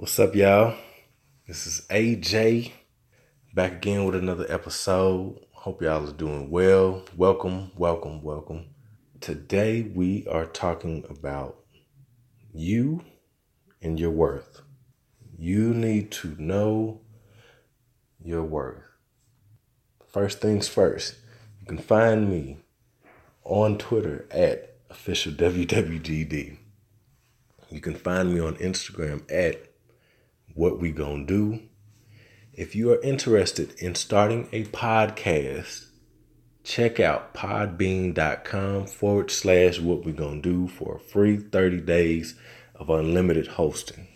What's up, y'all? This is AJ back again with another episode. Hope y'all are doing well. Welcome, welcome, welcome. Today we are talking about you and your worth. You need to know your worth. First things first, you can find me on Twitter at official WWGD. You can find me on Instagram at what we gonna do. If you are interested in starting a podcast, check out podbean.com forward slash what we gonna do for a free 30 days of unlimited hosting.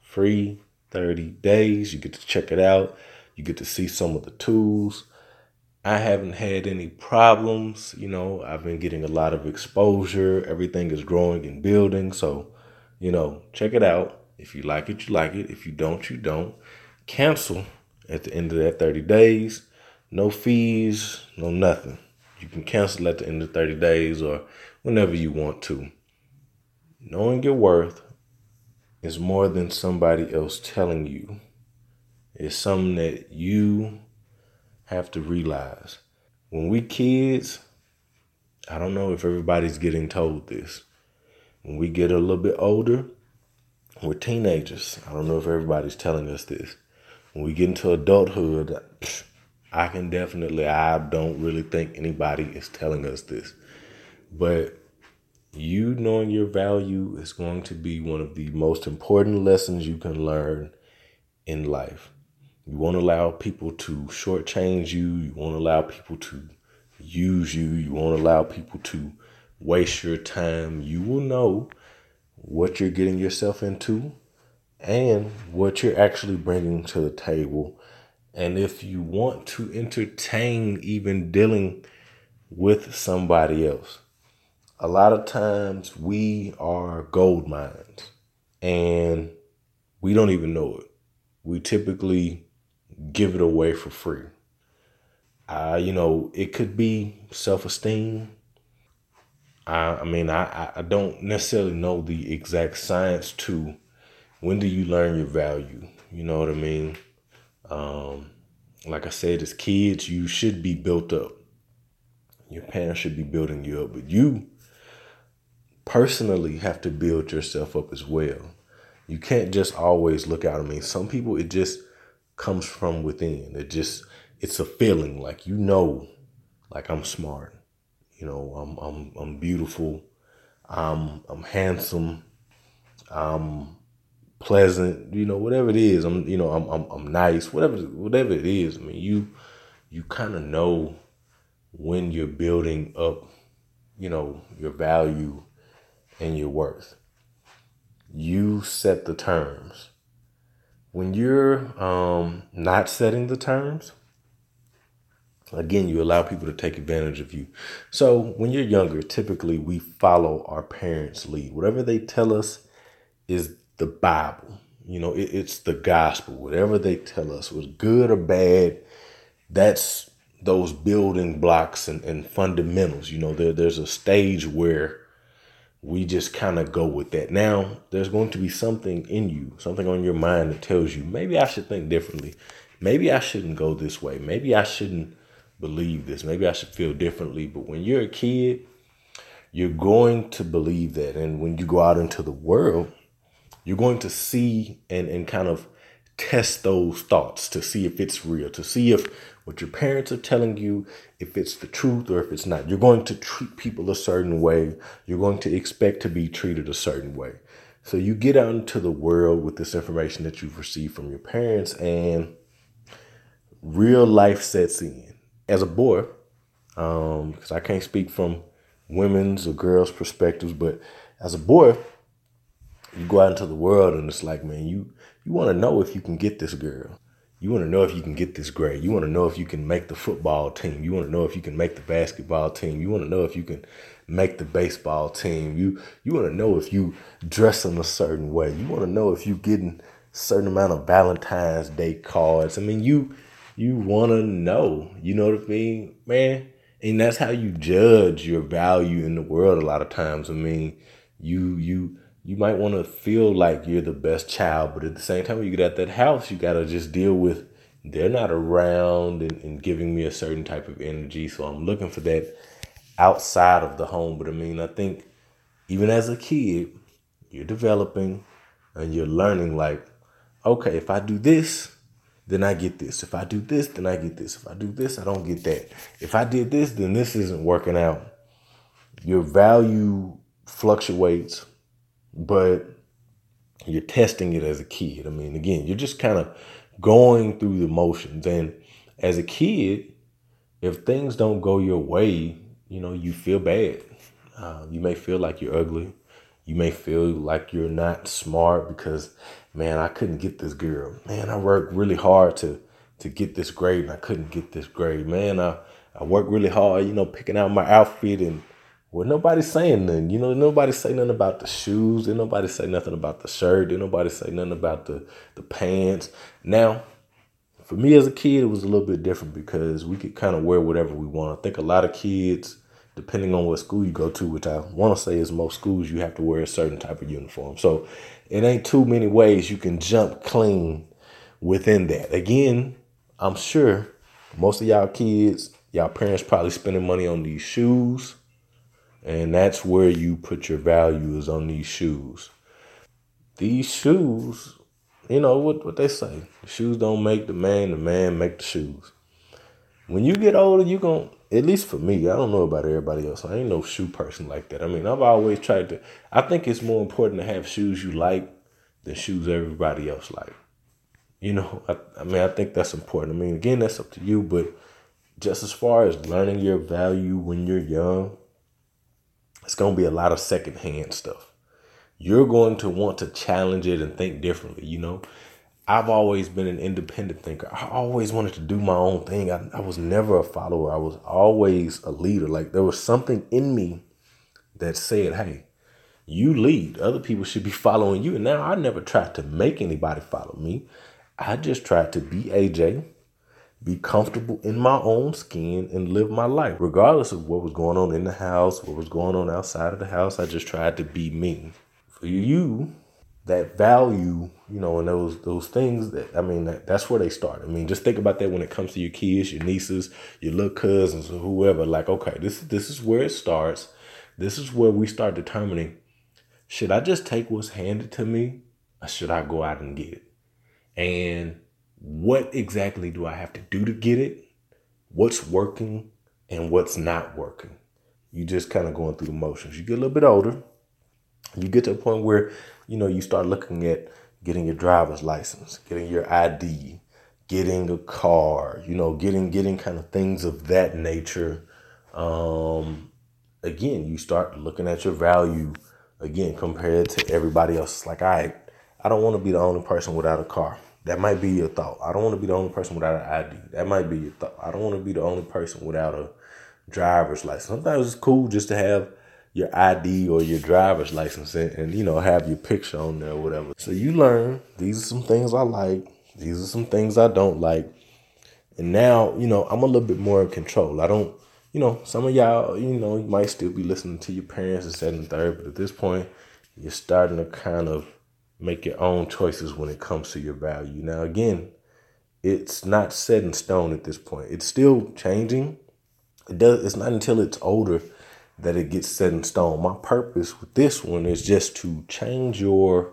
Free 30 days. You get to check it out. You get to see some of the tools. I haven't had any problems. You know, I've been getting a lot of exposure. Everything is growing and building. So, you know, check it out. If you like it, you like it. If you don't, you don't. Cancel at the end of that 30 days. No fees, no nothing. You can cancel at the end of 30 days or whenever you want to. Knowing your worth is more than somebody else telling you. It's something that you have to realize. When we kids, I don't know if everybody's getting told this. When we get a little bit older, we're teenagers. I don't know if everybody's telling us this. When we get into adulthood, I can definitely, I don't really think anybody is telling us this. But you knowing your value is going to be one of the most important lessons you can learn in life. You won't allow people to shortchange you. You won't allow people to use you. You won't allow people to waste your time. You will know what you're getting yourself into and what you're actually bringing to the table. And if you want to entertain even dealing with somebody else, a lot of times we are gold mines and we don't even know it. We typically give it away for free. Uh, you know, it could be self esteem, I, I mean, I, I don't necessarily know the exact science to when do you learn your value. You know what I mean? Um, like I said, as kids, you should be built up. Your parents should be building you up, but you personally have to build yourself up as well. You can't just always look out. I mean, some people it just comes from within. It just it's a feeling like you know, like I'm smart. You know, I'm I'm I'm beautiful. I'm I'm handsome. I'm pleasant. You know, whatever it is. I'm you know I'm I'm, I'm nice. Whatever whatever it is. I mean, you you kind of know when you're building up. You know your value and your worth. You set the terms. When you're um, not setting the terms, Again, you allow people to take advantage of you. So when you're younger, typically we follow our parents' lead. Whatever they tell us is the Bible. You know, it, it's the gospel. Whatever they tell us was good or bad, that's those building blocks and, and fundamentals. You know, there, there's a stage where we just kind of go with that. Now, there's going to be something in you, something on your mind that tells you maybe I should think differently. Maybe I shouldn't go this way. Maybe I shouldn't believe this. Maybe I should feel differently. But when you're a kid, you're going to believe that. And when you go out into the world, you're going to see and, and kind of test those thoughts to see if it's real, to see if what your parents are telling you, if it's the truth or if it's not. You're going to treat people a certain way. You're going to expect to be treated a certain way. So you get out into the world with this information that you've received from your parents, and real life sets in as a boy, because um, I can't speak from women's or girls' perspectives, but as a boy, you go out into the world and it's like, man, you you want to know if you can get this girl. You want to know if you can get this grade. You want to know if you can make the football team. You want to know if you can make the basketball team. You want to know if you can make the baseball team. You you want to know if you dress in a certain way. You want to know if you getting certain amount of Valentine's Day cards. I mean, you you want to know. You know what I mean, man? And that's how you judge your value in the world a lot of times. I mean, you you you might want to feel like you're the best child, but at the same time, when you get at that house, you got to just deal with they're not around and, and giving me a certain type of energy. So I'm looking for that outside of the home. But I mean, I think even as a kid, you're developing and you're learning like, okay, if I do this, then I get this. If I do this, then I get this. If I do this, I don't get that. If I did this, then this isn't working out. Your value fluctuates, but you're testing it as a kid. I mean, again, you're just kind of going through the motions. And as a kid, if things don't go your way, you know, you feel bad. Uh, you may feel like you're ugly. You may feel like you're not smart because, man, I couldn't get this girl. Man, I worked really hard to to get this grade and I couldn't get this grade. Man, I, I worked really hard, you know, picking out my outfit and well, nobody's saying nothing. You know, nobody say nothing about the shoes. Didn't nobody say nothing about the shirt. Didn't nobody say nothing about the, the pants. Now, for me as a kid, it was a little bit different because we could kind of wear whatever we want. I think a lot of kids, depending on what school you go to, which I want to say is most schools, you have to wear a certain type of uniform. So it ain't too many ways you can jump clean within that. Again, I'm sure most of y'all kids, y'all parents probably spending money on these shoes and that's where you put your values on these shoes. These shoes, you know what, what they say. The shoes don't make the man, the man make the shoes. When you get older, you to at least for me, I don't know about everybody else. I ain't no shoe person like that. I mean, I've always tried to I think it's more important to have shoes you like than shoes everybody else like. You know, I, I mean, I think that's important. I mean, again, that's up to you, but just as far as learning your value when you're young, it's going to be a lot of secondhand stuff. You're going to want to challenge it and think differently. You know, I've always been an independent thinker. I always wanted to do my own thing. I, I was never a follower. I was always a leader. Like there was something in me that said, hey, you lead. Other people should be following you. And now I never tried to make anybody follow me. I just tried to be AJ be comfortable in my own skin and live my life, regardless of what was going on in the house, what was going on outside of the house. I just tried to be me. For you, that value, you know, and those those things that I mean, that, that's where they start. I mean, just think about that when it comes to your kids, your nieces, your little cousins, or whoever. Like, okay, this this is where it starts. This is where we start determining: should I just take what's handed to me, or should I go out and get it? And what exactly do I have to do to get it? What's working and what's not working? You just kind of going through the motions. You get a little bit older. You get to a point where, you know, you start looking at getting your driver's license, getting your ID, getting a car, you know, getting getting kind of things of that nature. Um, again, you start looking at your value again compared to everybody else. It's like, I I don't want to be the only person without a car. That might be your thought. I don't want to be the only person without an ID. That might be your thought. I don't want to be the only person without a driver's license. Sometimes it's cool just to have your ID or your driver's license and, and, you know have your picture on there or whatever. So you learn these are some things I like. These are some things I don't like. And now you know I'm a little bit more in control. I don't. You know, some of y'all, you know, you might still be listening to your parents and second and third, but at this point, you're starting to kind of make your own choices when it comes to your value. Now, again, it's not set in stone at this point. It's still changing. It does. It's not until it's older that it gets set in stone. My purpose with this one is just to change your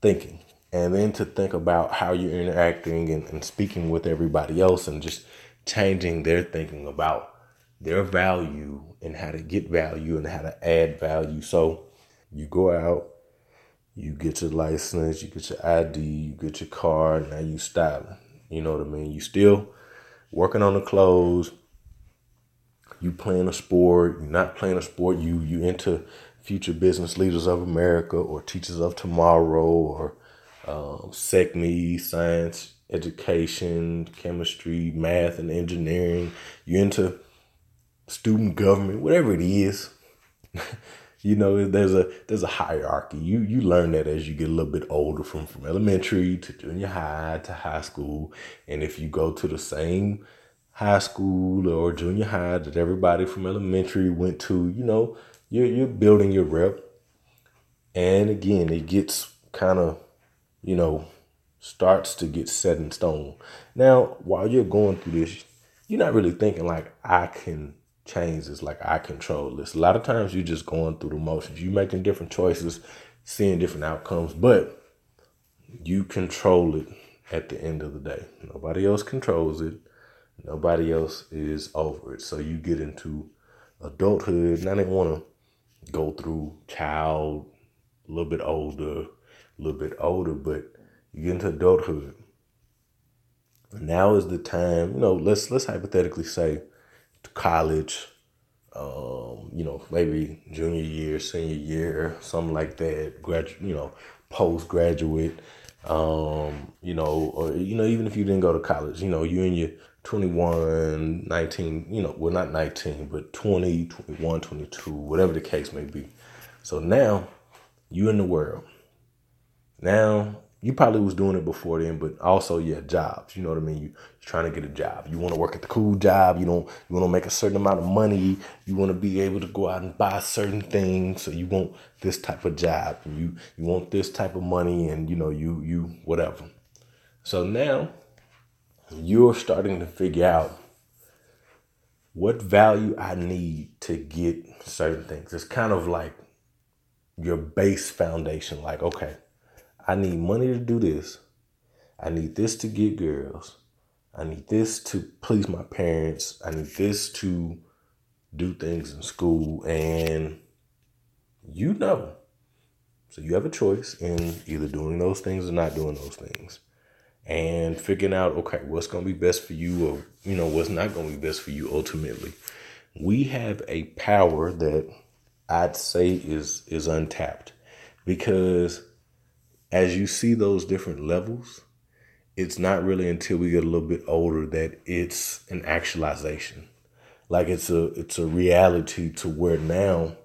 thinking and then to think about how you're interacting and, and speaking with everybody else and just changing their thinking about their value and how to get value and how to add value. So you go out, you get your license, you get your ID, you get your car, now you styling. You know what I mean? You still working on the clothes. You playing a sport. You're not playing a sport. You you into future business leaders of America or teachers of tomorrow or um, SECME, science, education, chemistry, math, and engineering. You're into student government, whatever it is. You know, there's a there's a hierarchy. You you learn that as you get a little bit older, from from elementary to junior high to high school, and if you go to the same high school or junior high that everybody from elementary went to, you know, you're you're building your rep. And again, it gets kind of, you know, starts to get set in stone. Now, while you're going through this, you're not really thinking like, I can change this, like I control this. A lot of times you're just going through the motions. You're making different choices, seeing different outcomes, but you control it at the end of the day. Nobody else controls it. Nobody else is over it. So you get into adulthood. Now they want to go through child, a little bit older, a little bit older, but you get into adulthood. Now is the time, you know, let's let's hypothetically say college, um, you know, maybe junior year, senior year, something like that, grad, you know, postgraduate, um, you know, or, you know, even if you didn't go to college, you know, you're in your 21, 19, you know, well, not 19, but 20, 21, 22, whatever the case may be. So now you in the world. Now you probably was doing it before then, but also yeah, jobs. You know what I mean? You, are trying to get a job. You want to work at the cool job. You don't. You want to make a certain amount of money. You want to be able to go out and buy certain things. So you want this type of job. And you you want this type of money, and you know you you whatever. So now you're starting to figure out what value I need to get certain things. It's kind of like your base foundation. Like okay I need money to do this. I need this to get girls. I need this to please my parents. I need this to do things in school. And you know. So you have a choice in either doing those things or not doing those things. And figuring out, okay, what's going to be best for you or, you know, what's not going to be best for you ultimately. We have a power that I'd say is is untapped because as you see those different levels, it's not really until we get a little bit older that it's an actualization. Like it's a it's a reality to where now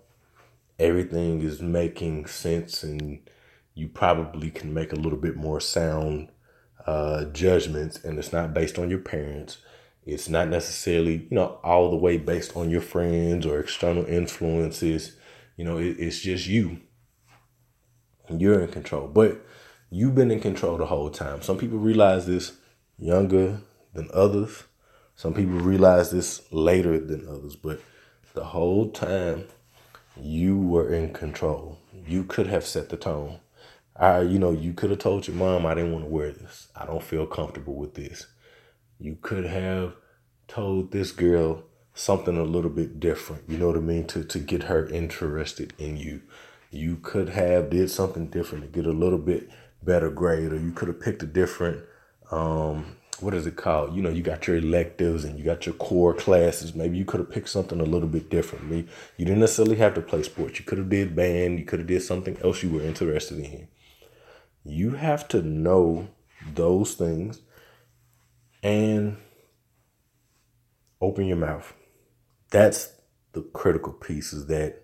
everything is making sense and you probably can make a little bit more sound uh, judgments and it's not based on your parents. It's not necessarily, you know, all the way based on your friends or external influences. You know, it, it's just you you're in control. But you've been in control the whole time. Some people realize this younger than others. Some people realize this later than others. But the whole time, you were in control. You could have set the tone. I, you know, you could have told your mom, I didn't want to wear this. I don't feel comfortable with this. You could have told this girl something a little bit different. You know what I mean? To to get her interested in you you could have did something different to get a little bit better grade or you could have picked a different um, what is it called? You know you got your electives and you got your core classes. Maybe you could have picked something a little bit different. You didn't necessarily have to play sports. You could have did band. You could have did something else you were interested in. You have to know those things and open your mouth. That's the critical pieces that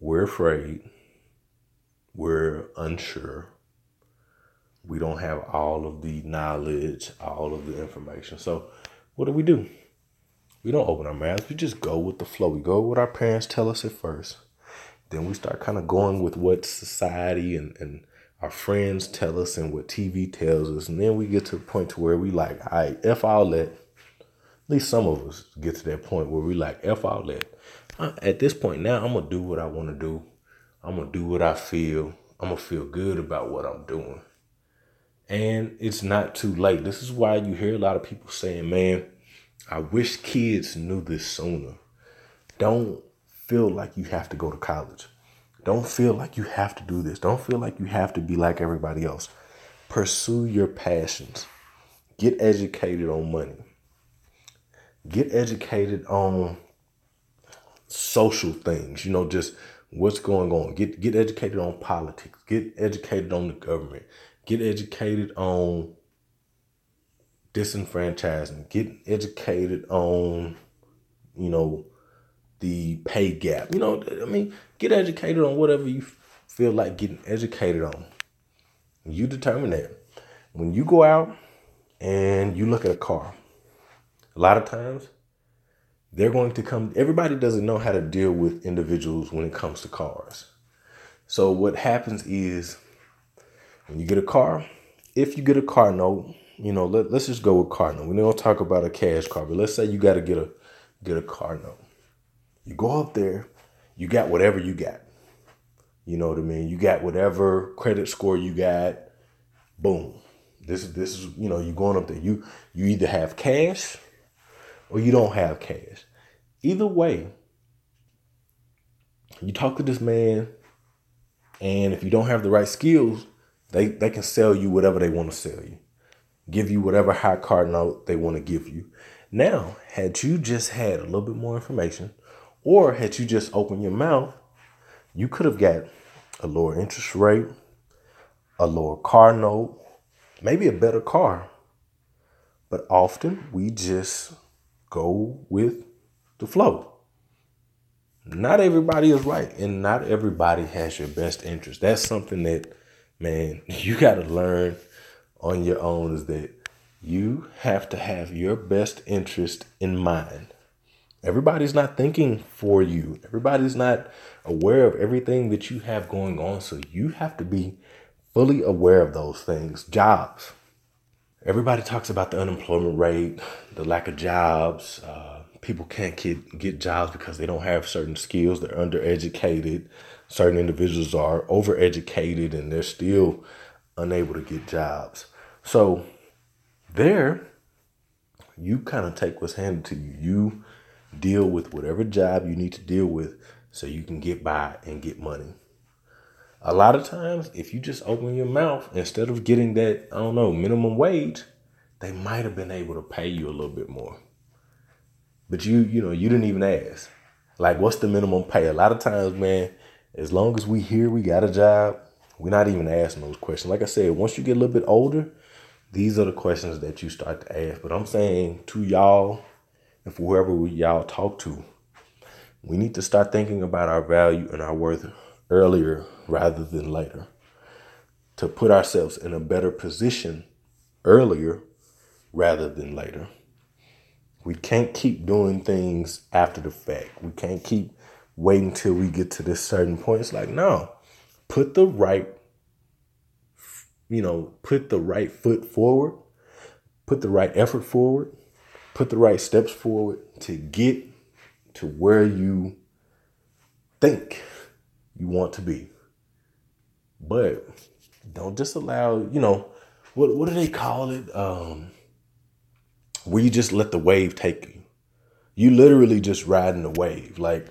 we're afraid. We're unsure. We don't have all of the knowledge, all of the information. So, what do we do? We don't open our mouths. We just go with the flow. We go with what our parents tell us at first. Then we start kind of going with what society and, and our friends tell us and what TV tells us. And then we get to a point to where we like, all right, F all that. At least some of us get to that point where we like, F all that at this point now, I'm gonna do what I want to do. I'm gonna do what I feel. I'm gonna feel good about what I'm doing. And it's not too late. This is why you hear a lot of people saying, man, I wish kids knew this sooner. Don't feel like you have to go to college. Don't feel like you have to do this. Don't feel like you have to be like everybody else. Pursue your passions. Get educated on money. Get educated on social things, you know, just what's going on. Get get educated on politics. Get educated on the government. Get educated on disenfranchisement. Get educated on, you know, the pay gap. You know, I mean, get educated on whatever you feel like getting educated on. You determine that. When you go out and you look at a car, a lot of times they're going to come everybody doesn't know how to deal with individuals when it comes to cars So what happens is when you get a car, if you get a car note, you know, let, let's just go with car note. We don't talk about a cash car, but let's say you got to get a get a car note. You go up there, you got whatever you got. You know what I mean? You got whatever credit score you got. Boom. This is this is you know you're going up there. You you either have cash or you don't have cash. Either way, you talk to this man, and if you don't have the right skills, they they can sell you whatever they want to sell you, give you whatever high card note they want to give you. Now, had you just had a little bit more information, or had you just opened your mouth, you could have got a lower interest rate, a lower car note, maybe a better car. But often we just go with the flow. Not everybody is right, and not everybody has your best interest. That's something that, man, you got to learn on your own is that you have to have your best interest in mind. Everybody's not thinking for you. Everybody's not aware of everything that you have going on. So you have to be fully aware of those things. Jobs. Everybody talks about the unemployment rate, the lack of jobs. Uh, people can't get, get jobs because they don't have certain skills. They're undereducated. Certain individuals are overeducated and they're still unable to get jobs. So there, you kind of take what's handed to you. You deal with whatever job you need to deal with so you can get by and get money. A lot of times, if you just open your mouth instead of getting that, I don't know, minimum wage, they might have been able to pay you a little bit more. But you, you know, you didn't even ask. Like, what's the minimum pay? A lot of times, man, as long as we here, we got a job, we're not even asking those questions. Like I said, once you get a little bit older, these are the questions that you start to ask. But I'm saying to y'all and for whoever y'all talk to, we need to start thinking about our value and our worth earlier rather than later. To put ourselves in a better position earlier rather than later. We can't keep doing things after the fact. We can't keep waiting till we get to this certain point. It's like, no, put the right you know, put the right foot forward, put the right effort forward, put the right steps forward to get to where you think you want to be. But don't just allow, you know, what what do they call it? Um where you just let the wave take you. You literally just riding the wave. Like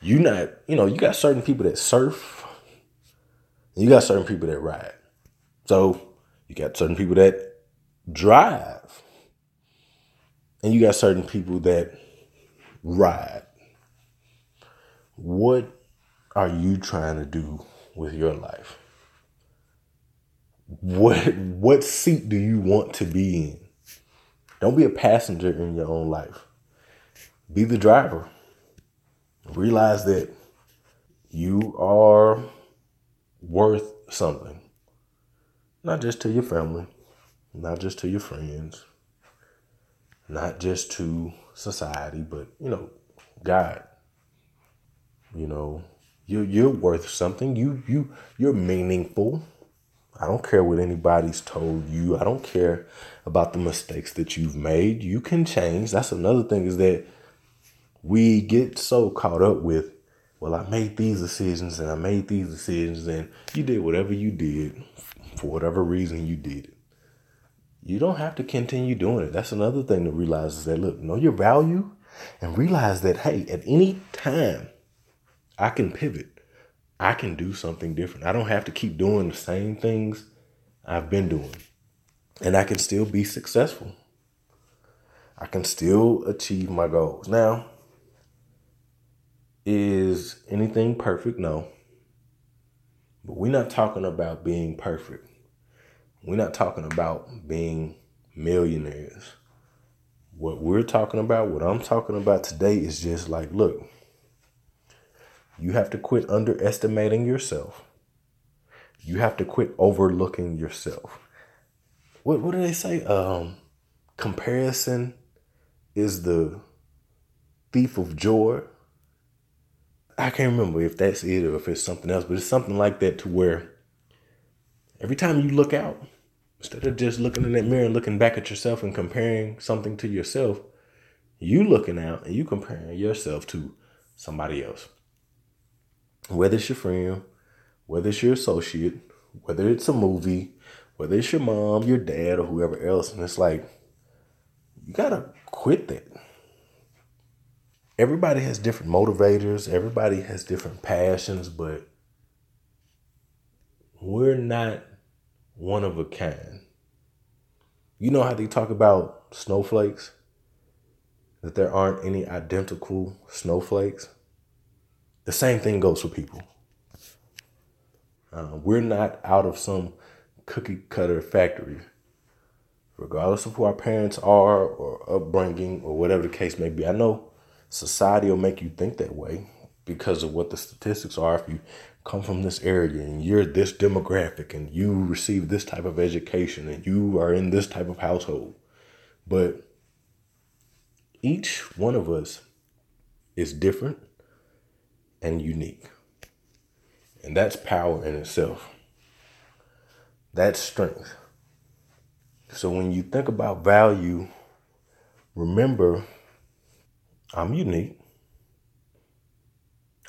you not, you know, you got certain people that surf, you got certain people that ride. So you got certain people that drive, and you got certain people that ride. What are you trying to do with your life? What what seat do you want to be in? Don't be a passenger in your own life. Be the driver. Realize that you are worth something. Not just to your family, not just to your friends, not just to society, but you know, God. You know, you're you're worth something. You you you're meaningful. I don't care what anybody's told you. I don't care about the mistakes that you've made. You can change. That's another thing is that we get so caught up with, well, I made these decisions and I made these decisions and you did whatever you did for whatever reason you did it. You don't have to continue doing it. That's another thing to realize is that look, know your value and realize that hey, at any time I can pivot. I can do something different. I don't have to keep doing the same things I've been doing. And I can still be successful. I can still achieve my goals. Now, is anything perfect? No. But we're not talking about being perfect. We're not talking about being millionaires. What we're talking about, what I'm talking about today is just like, look, you have to quit underestimating yourself. You have to quit overlooking yourself. What what do they say? Um, comparison is the thief of joy. I can't remember if that's it or if it's something else, but it's something like that to where every time you look out, instead of just looking in that mirror and looking back at yourself and comparing something to yourself, you looking out and you comparing yourself to somebody else. Whether it's your friend, whether it's your associate, whether it's a movie, whether it's your mom, your dad, or whoever else. And it's like, you gotta quit that. Everybody has different motivators, everybody has different passions, but we're not one of a kind. You know how they talk about snowflakes? That there aren't any identical snowflakes? The same thing goes for people. Uh, we're not out of some cookie cutter factory. Regardless of who our parents are or upbringing or whatever the case may be. I know society will make you think that way because of what the statistics are. If you come from this area and you're this demographic and you receive this type of education and you are in this type of household. But each one of us is different and unique. And that's power in itself. That's strength. So when you think about value, remember I'm unique.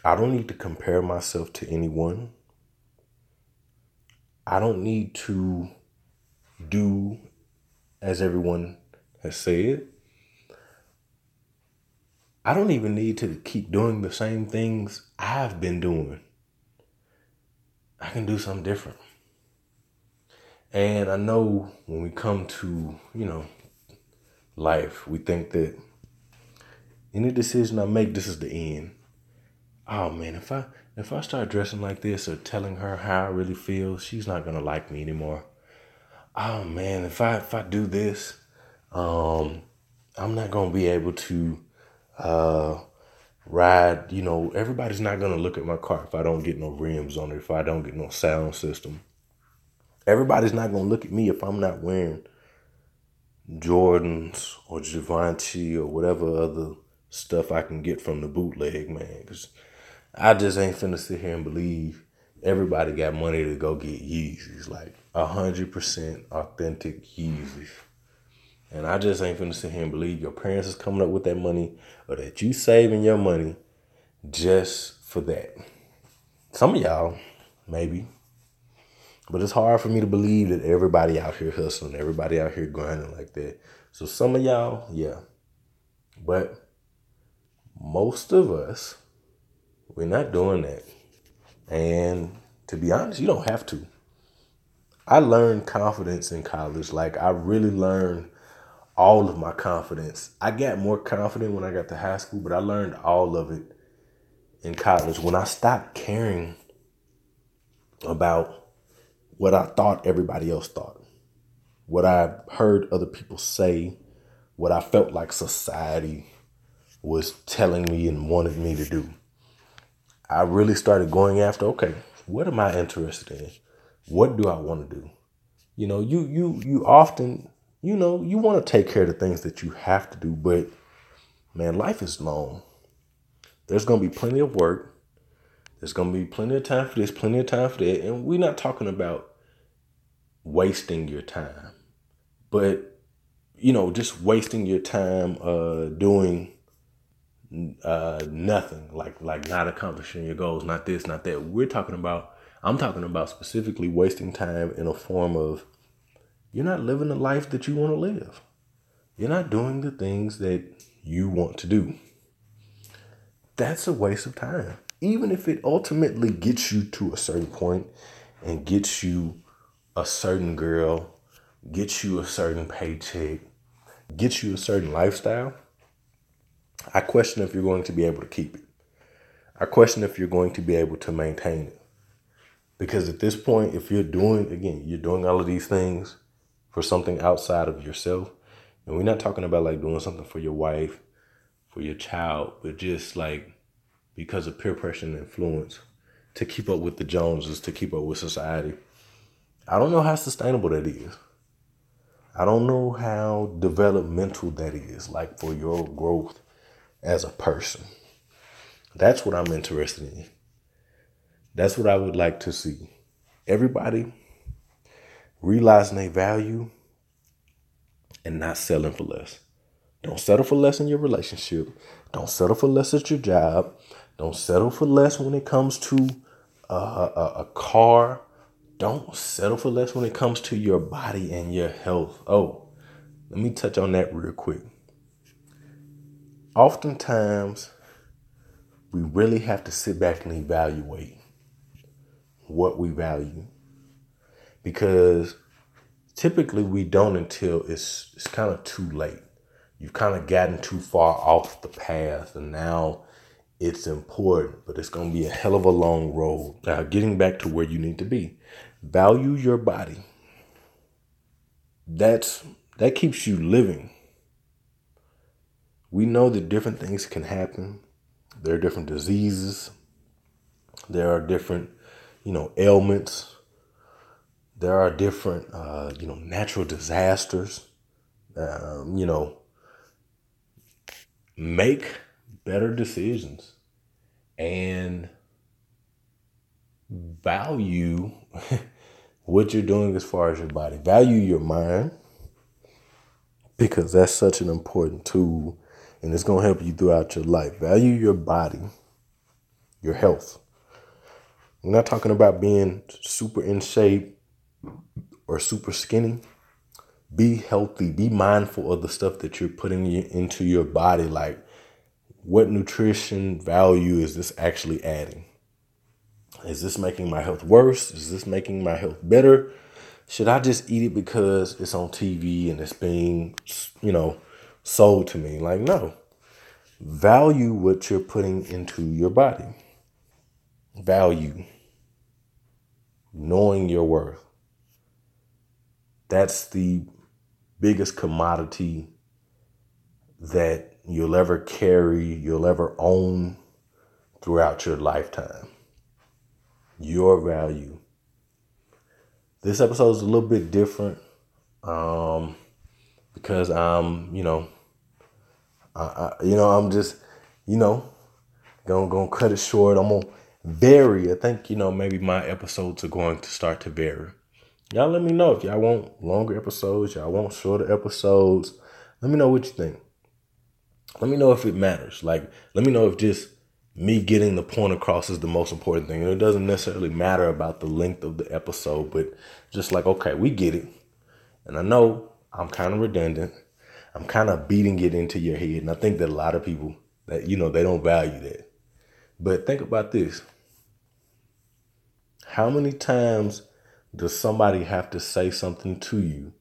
I don't need to compare myself to anyone. I don't need to do as everyone has said. I don't even need to keep doing the same things I've been doing. I can do something different. And I know when we come to, you know, life, we think that any decision I make, this is the end. Oh man, if I if I start dressing like this or telling her how I really feel, she's not gonna like me anymore. Oh man, if I if I do this, um, I'm not gonna be able to uh ride, you know, everybody's not gonna look at my car if I don't get no rims on it, if I don't get no sound system. Everybody's not gonna look at me if I'm not wearing Jordans or Givenchy or whatever other stuff I can get from the bootleg man. Cause I just ain't finna sit here and believe everybody got money to go get Yeezys, like a hundred percent authentic Yeezys. And I just ain't finna sit here and believe your parents is coming up with that money or that you saving your money just for that. Some of y'all, maybe. But it's hard for me to believe that everybody out here hustling, everybody out here grinding like that. So some of y'all, yeah. But most of us, we're not doing that. And to be honest, you don't have to. I learned confidence in college. Like I really learned all of my confidence. I got more confident when I got to high school, but I learned all of it in college when I stopped caring about what I thought everybody else thought, what I heard other people say, what I felt like society was telling me and wanted me to do. I really started going after, okay, what am I interested in? What do I want to do? You know, you you you often you know, you want to take care of the things that you have to do, but man, life is long. There's going to be plenty of work. There's going to be plenty of time for this, plenty of time for that. And we're not talking about wasting your time, but, you know, just wasting your time uh, doing uh, nothing, like like not accomplishing your goals, not this, not that. We're talking about, I'm talking about specifically wasting time in a form of you're not living the life that you want to live. You're not doing the things that you want to do. That's a waste of time. Even if it ultimately gets you to a certain point and gets you a certain girl, gets you a certain paycheck, gets you a certain lifestyle, I question if you're going to be able to keep it. I question if you're going to be able to maintain it. Because at this point, if you're doing, again, you're doing all of these things for something outside of yourself. And we're not talking about like doing something for your wife, for your child, but just like because of peer pressure and influence to keep up with the Joneses, to keep up with society. I don't know how sustainable that is. I don't know how developmental that is, like for your growth as a person. That's what I'm interested in. That's what I would like to see. Everybody realizing their value and not selling for less. Don't settle for less in your relationship. Don't settle for less at your job. Don't settle for less when it comes to uh, a, a, a car. Don't settle for less when it comes to your body and your health. Oh, let me touch on that real quick. Oftentimes, we really have to sit back and evaluate what we value because typically we don't until it's it's kind of too late. You've kind of gotten too far off the path and now it's important, but it's going to be a hell of a long road. Now, getting back to where you need to be. Value your body. That's that keeps you living. We know that different things can happen. There are different diseases. There are different, you know, ailments there are different, uh, you know, natural disasters. Um, you know, make better decisions and value what you're doing as far as your body. Value your mind because that's such an important tool and it's going to help you throughout your life. Value your body, your health. We're not talking about being super in shape or super skinny, be healthy. Be mindful of the stuff that you're putting into your body. Like, what nutrition value is this actually adding? Is this making my health worse? Is this making my health better? Should I just eat it because it's on TV and it's being, you know, sold to me? Like, no. Value what you're putting into your body. Value. Knowing your worth. That's the biggest commodity that you'll ever carry, you'll ever own throughout your lifetime. Your value. This episode is a little bit different um, because I'm, you know, I, I, you know, I'm just, you know, gonna gonna cut it short. I'm gonna vary. I think you know maybe my episodes are going to start to vary. Y'all let me know if y'all want longer episodes, y'all want shorter episodes. Let me know what you think. Let me know if it matters. Like, let me know if just me getting the point across is the most important thing. And it doesn't necessarily matter about the length of the episode, but just like, okay, we get it. And I know I'm kind of redundant. I'm kind of beating it into your head. And I think that a lot of people that, you know, they don't value that. But think about this. How many times does somebody have to say something to you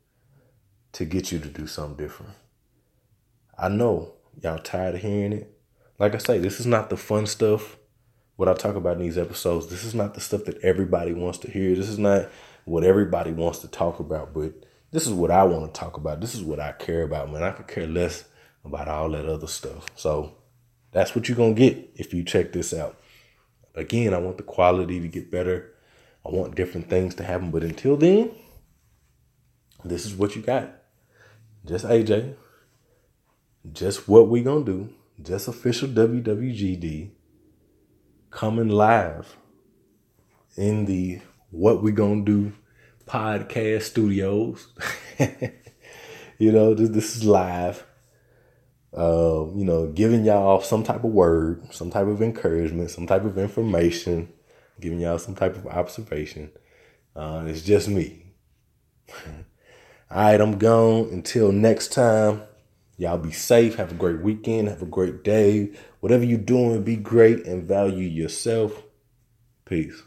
to get you to do something different? I know y'all tired of hearing it. Like I say, this is not the fun stuff. What I talk about in these episodes, this is not the stuff that everybody wants to hear. This is not what everybody wants to talk about, but this is what I want to talk about. This is what I care about, man. I could care less about all that other stuff. So that's what you're going to get if you check this out. Again, I want the quality to get better. I want different things to happen. But until then, this is what you got. Just AJ. Just what we gonna do. Just official WWGD coming live in the What We Gonna Do podcast studios. you know, this, this is live. Uh, you know, giving y'all some type of word, some type of encouragement, some type of information giving y'all some type of observation. Uh, it's just me. All right, I'm gone. Until next time, y'all be safe. Have a great weekend. Have a great day. Whatever you're doing, be great and value yourself. Peace.